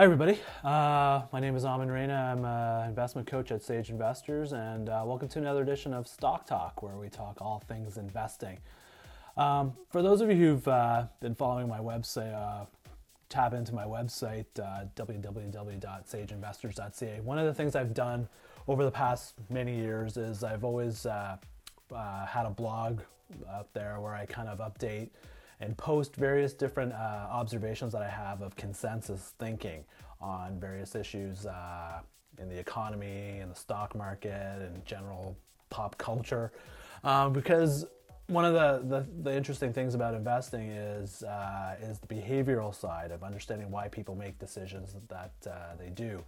Hi, everybody. Uh, my name is Aman Reina. I'm an investment coach at Sage Investors, and uh, welcome to another edition of Stock Talk, where we talk all things investing. Um, for those of you who've uh, been following my website, uh, tap into my website, uh, www.sageinvestors.ca. One of the things I've done over the past many years is I've always uh, uh, had a blog out there where I kind of update and post various different uh, observations that I have of consensus thinking on various issues uh, in the economy, in the stock market, and general pop culture. Um, because one of the, the, the, interesting things about investing is uh, is the behavioral side of understanding why people make decisions that uh, they do,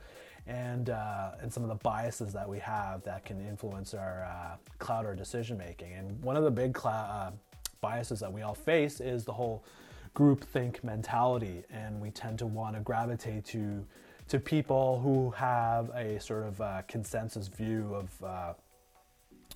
and uh, and some of the biases that we have that can influence our uh, cloud our decision making. And one of the big uh, biases that we all face is the whole group think mentality, and we tend to want to gravitate to to people who have a sort of uh, consensus view of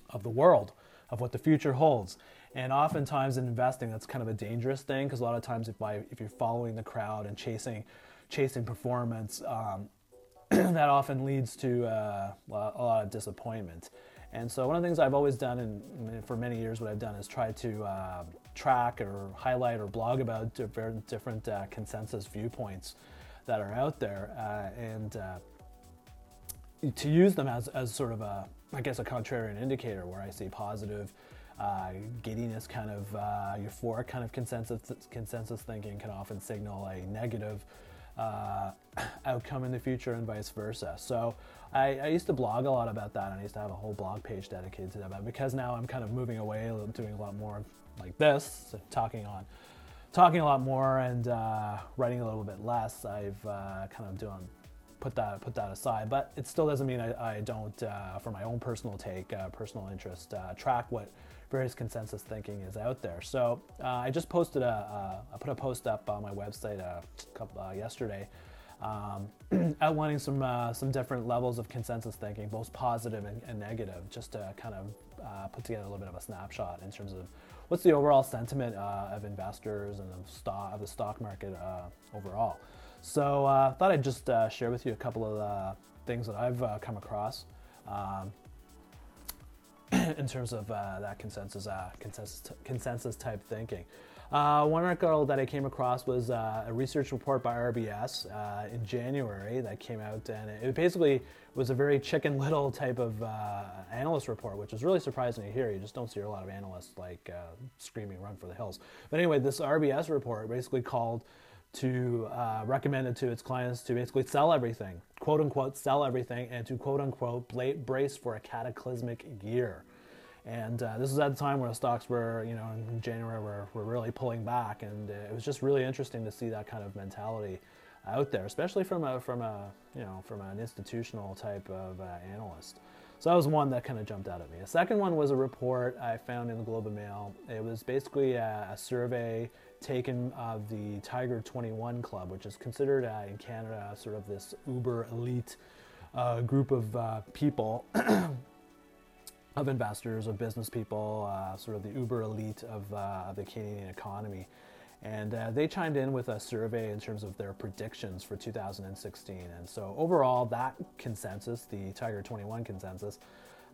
of the world of what the future holds. And oftentimes in investing, that's kind of a dangerous thing because a lot of times if, by, if you're following the crowd and chasing, chasing performance, um, that often leads to uh, a lot of disappointment. And so one of the things I've always done, and for many years, what I've done is try to uh, track or highlight or blog about different, different uh, consensus viewpoints that are out there, uh, and uh, to use them as, as sort of a, I guess, a contrarian indicator where I see positive uh, giddiness, kind of uh, euphoric kind of consensus consensus thinking can often signal a negative uh, outcome in the future and vice versa. So I, I, used to blog a lot about that, and I used to have a whole blog page dedicated to that. But because now I'm kind of moving away, doing a lot more like this, so talking on talking a lot more and uh, writing a little bit less. I've uh, kind of doing put that put that aside. But it still doesn't mean I, I don't, uh, for my own personal take, uh, personal interest, uh, track what various consensus thinking is out there. So uh, I just posted a, I put a post up on my website a couple uh, yesterday, um, outlining some uh, some different levels of consensus thinking, both positive and, and negative, just to kind of uh, put together a little bit of a snapshot in terms of what's the overall sentiment uh, of investors and of stock of the stock market uh, overall. So I thought I'd just share with you a couple of things that I've come across. Um, in terms of uh, that consensus, uh, consensus, consensus type thinking. Uh, one article that I came across was uh, a research report by RBS uh, in January that came out, and it basically was a very chicken little type of uh, analyst report, which is really surprising to hear. You just don't see a lot of analysts like screaming "run for the hills." But anyway, this RBS report basically called to uh, recommend it to its clients to basically sell everything, quote unquote, sell everything, and to quote unquote brace for a cataclysmic year. And uh, this was at the time where stocks were, you know, in January were, were really pulling back, and it was just really interesting to see that kind of mentality out there, especially from a from a you know from an institutional type of uh, analyst. So that was one that kind of jumped out at me. A second one was a report I found in the Globe and Mail. It was basically a, a survey taken of the Tiger 21 Club, which is considered uh, in Canada sort of this uber elite uh, group of uh, people, of investors, of business people, uh, sort of the uber elite of, uh, the Canadian economy. And uh, they chimed in with a survey in terms of their predictions for 2016. And so, overall, that consensus, the Tiger 21 consensus,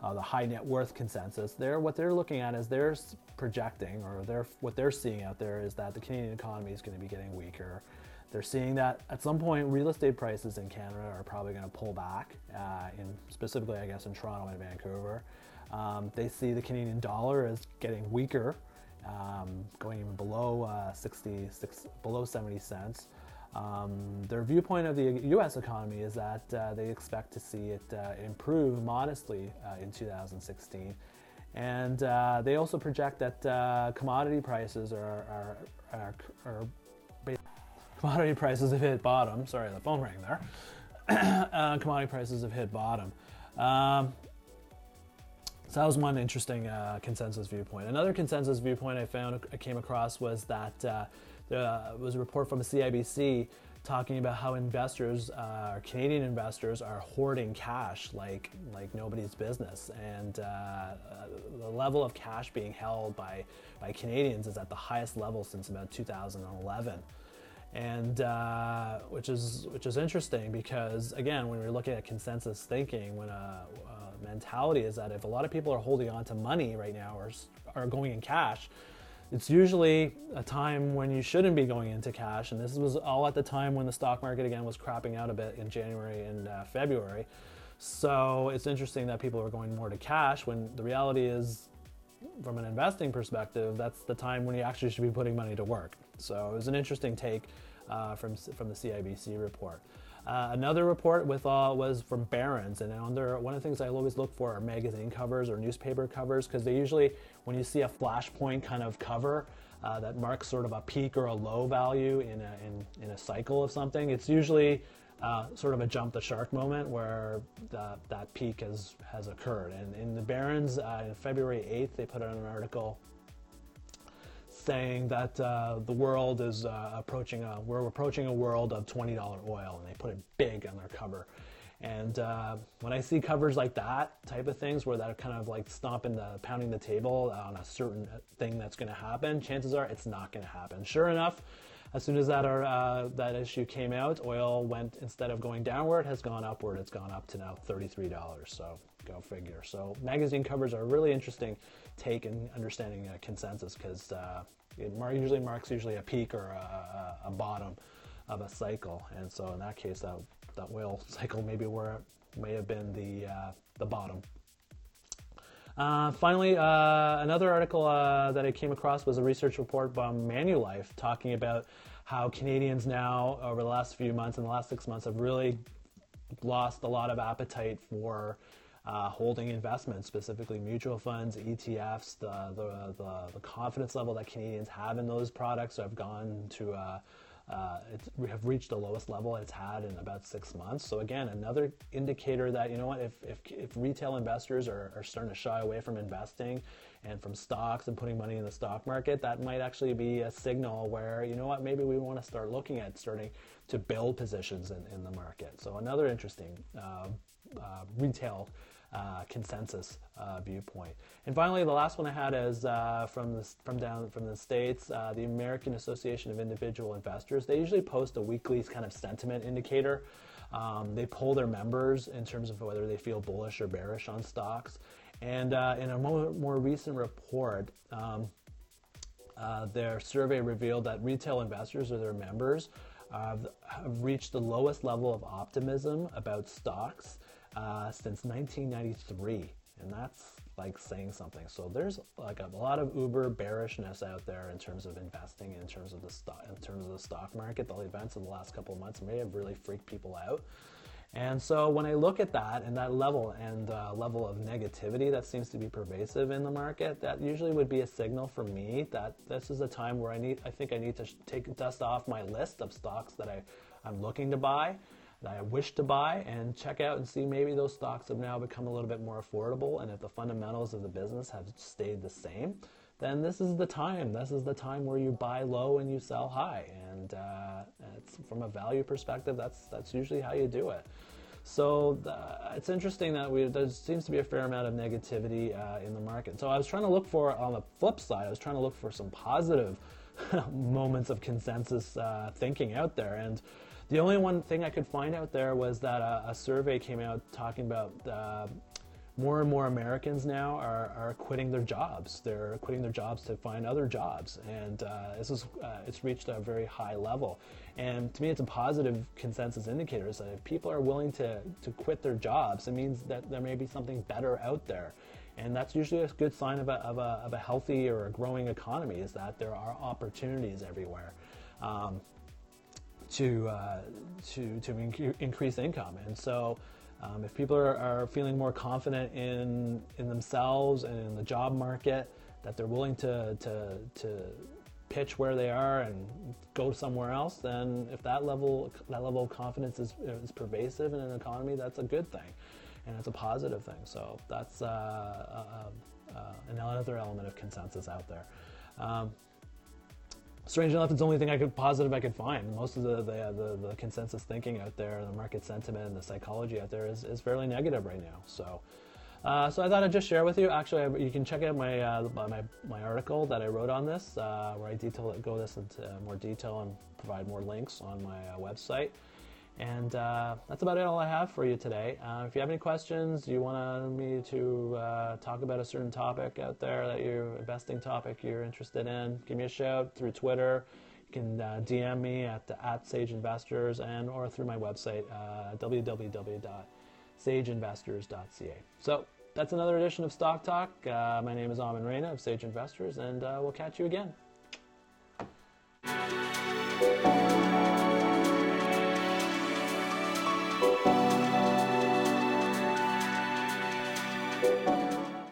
uh, the high net worth consensus, they're, what they're looking at is they're projecting, or they're, what they're seeing out there is that the Canadian economy is going to be getting weaker. They're seeing that at some point real estate prices in Canada are probably going to pull back, uh, in specifically, I guess, in Toronto and Vancouver. Um, they see the Canadian dollar as getting weaker, um, going even below uh, 60, six, below 70 cents. Um, their viewpoint of the U.S. economy is that uh, they expect to see it uh, improve modestly uh, in 2016. And uh, they also project that uh, commodity prices are, are, are, are, commodity prices have hit bottom. Sorry, the phone rang there. Uh, commodity prices have hit bottom. Um, so that was one interesting consensus viewpoint. Another consensus viewpoint I found I came across was that there was a report from CIBC talking about how investors, uh, Canadian investors, are hoarding cash like like nobody's business, and uh, the level of cash being held by by Canadians is at the highest level since about 2011. and uh, which is which is interesting because again, when we're looking at consensus thinking, when a, a, mentality is that if a lot of people are holding on to money right now or are going in cash, it's usually a time when you shouldn't be going into cash. And this was all at the time when the stock market again was crapping out a bit in January and uh, February. So it's interesting that people are going more to cash when the reality is from an investing perspective, that's the time when you actually should be putting money to work. So it was an interesting take uh, from, from the CIBC report. Uh, another report with uh, was from Barron's, and under one of the things I always look for are magazine covers or newspaper covers because they usually, when you see a flashpoint kind of cover uh, that marks sort of a peak or a low value in a, in, in a cycle of something, it's usually uh, sort of a jump the shark moment where the, that peak has, has occurred. And in the Barron's, uh, in February 8th, they put out an article saying that uh, the world is uh, approaching a, we're approaching a world of $20 oil, and they put it big on their cover. And uh, when I see covers like that type of things, where that kind of like stomping the pounding the table on a certain thing that's going to happen, chances are it's not going to happen. Sure enough, as soon as that, uh, that issue came out, oil went, instead of going downward, has gone upward. It's gone up to now $33. So go figure. So magazine covers are a really interesting take in understanding a consensus because uh, it usually marks usually a peak or a, a, bottom of a cycle. And so in that case, that, that oil cycle maybe where it may have been the, uh, the bottom. Uh, finally, uh, another article uh, that I came across was a research report by Manulife talking about how Canadians now, over the last few months and the last six months, have really lost a lot of appetite for uh, holding investments, specifically mutual funds, ETFs. The, the, the, the, confidence level that Canadians have in those products have gone to uh, we have reached the lowest level it's had in about six months. So again, another indicator that you know what, if, if, if retail investors are, are starting to shy away from investing and from stocks and putting money in the stock market, that might actually be a signal where you know what, maybe we want to start looking at starting to build positions in, in the market. So another interesting uh, uh, retail uh, consensus uh, viewpoint. And finally, the last one I had is uh, from the, from down from the states, uh, the American Association of Individual Investors. They usually post a weekly kind of sentiment indicator. Um, they poll their members in terms of whether they feel bullish or bearish on stocks. And uh, in a more, more recent report, um, uh, their survey revealed that retail investors or their members have reached the lowest level of optimism about stocks uh, since 1993, and that's like saying something. So there's like a, lot of uber bearishness out there in terms of investing, in terms of the stock, in terms of the stock market. The events of the last couple of months may have really freaked people out. And so when I look at that and that level and uh, level of negativity that seems to be pervasive in the market, that usually would be a signal for me that this is a time where I need, I think I need to take dust off my list of stocks that I, I'm looking to buy that I wish to buy and check out and see maybe those stocks have now become a little bit more affordable. And if the fundamentals of the business have stayed the same, then this is the time. This is the time where you buy low and you sell high. And uh, from a value perspective, that's that's usually how you do it. So uh, it's interesting that we, there seems to be a fair amount of negativity uh, in the market. So I was trying to look for, on the flip side, I was trying to look for some positive moments of consensus uh, thinking out there. And the only one thing I could find out there was that a, a survey came out talking about uh, more and more Americans now are, are quitting their jobs. They're quitting their jobs to find other jobs, and uh, this is uh, it's reached a very high level. And to me, it's a positive consensus indicator that if people are willing to to quit their jobs, it means that there may be something better out there. And that's usually a good sign of a, of a, of a healthy or a growing economy is that there are opportunities everywhere. Um, to uh, to to inc- increase income. And so, um, if people are, are, feeling more confident in in themselves and in the job market, that they're willing to to to pitch where they are and go somewhere else, then if that level that level of confidence is, is pervasive in an economy, that's a good thing, and it's a positive thing. So that's uh, uh, uh another element of consensus out there. Um, strange enough, it's the only thing I could positive I could find. Most of the the, the, the consensus thinking out there, the market sentiment, and the psychology out there is, is fairly negative right now. So Uh, so I thought I'd just share with you. Actually, you can check out my uh, my, my article that I wrote on this, uh, where I detail go this into more detail and provide more links on my uh, website. And uh, that's about it. All I have for you today. Uh, if you have any questions, you want me to talk about a certain topic out there that you're investing topic you're interested in, give me a shout through Twitter. You can DM me at at Sage Investors and or through my website www sageinvestors.ca. So that's another edition of Stock Talk. Uh, my name is Aman Reina of Sage Investors, and uh, we'll catch you again.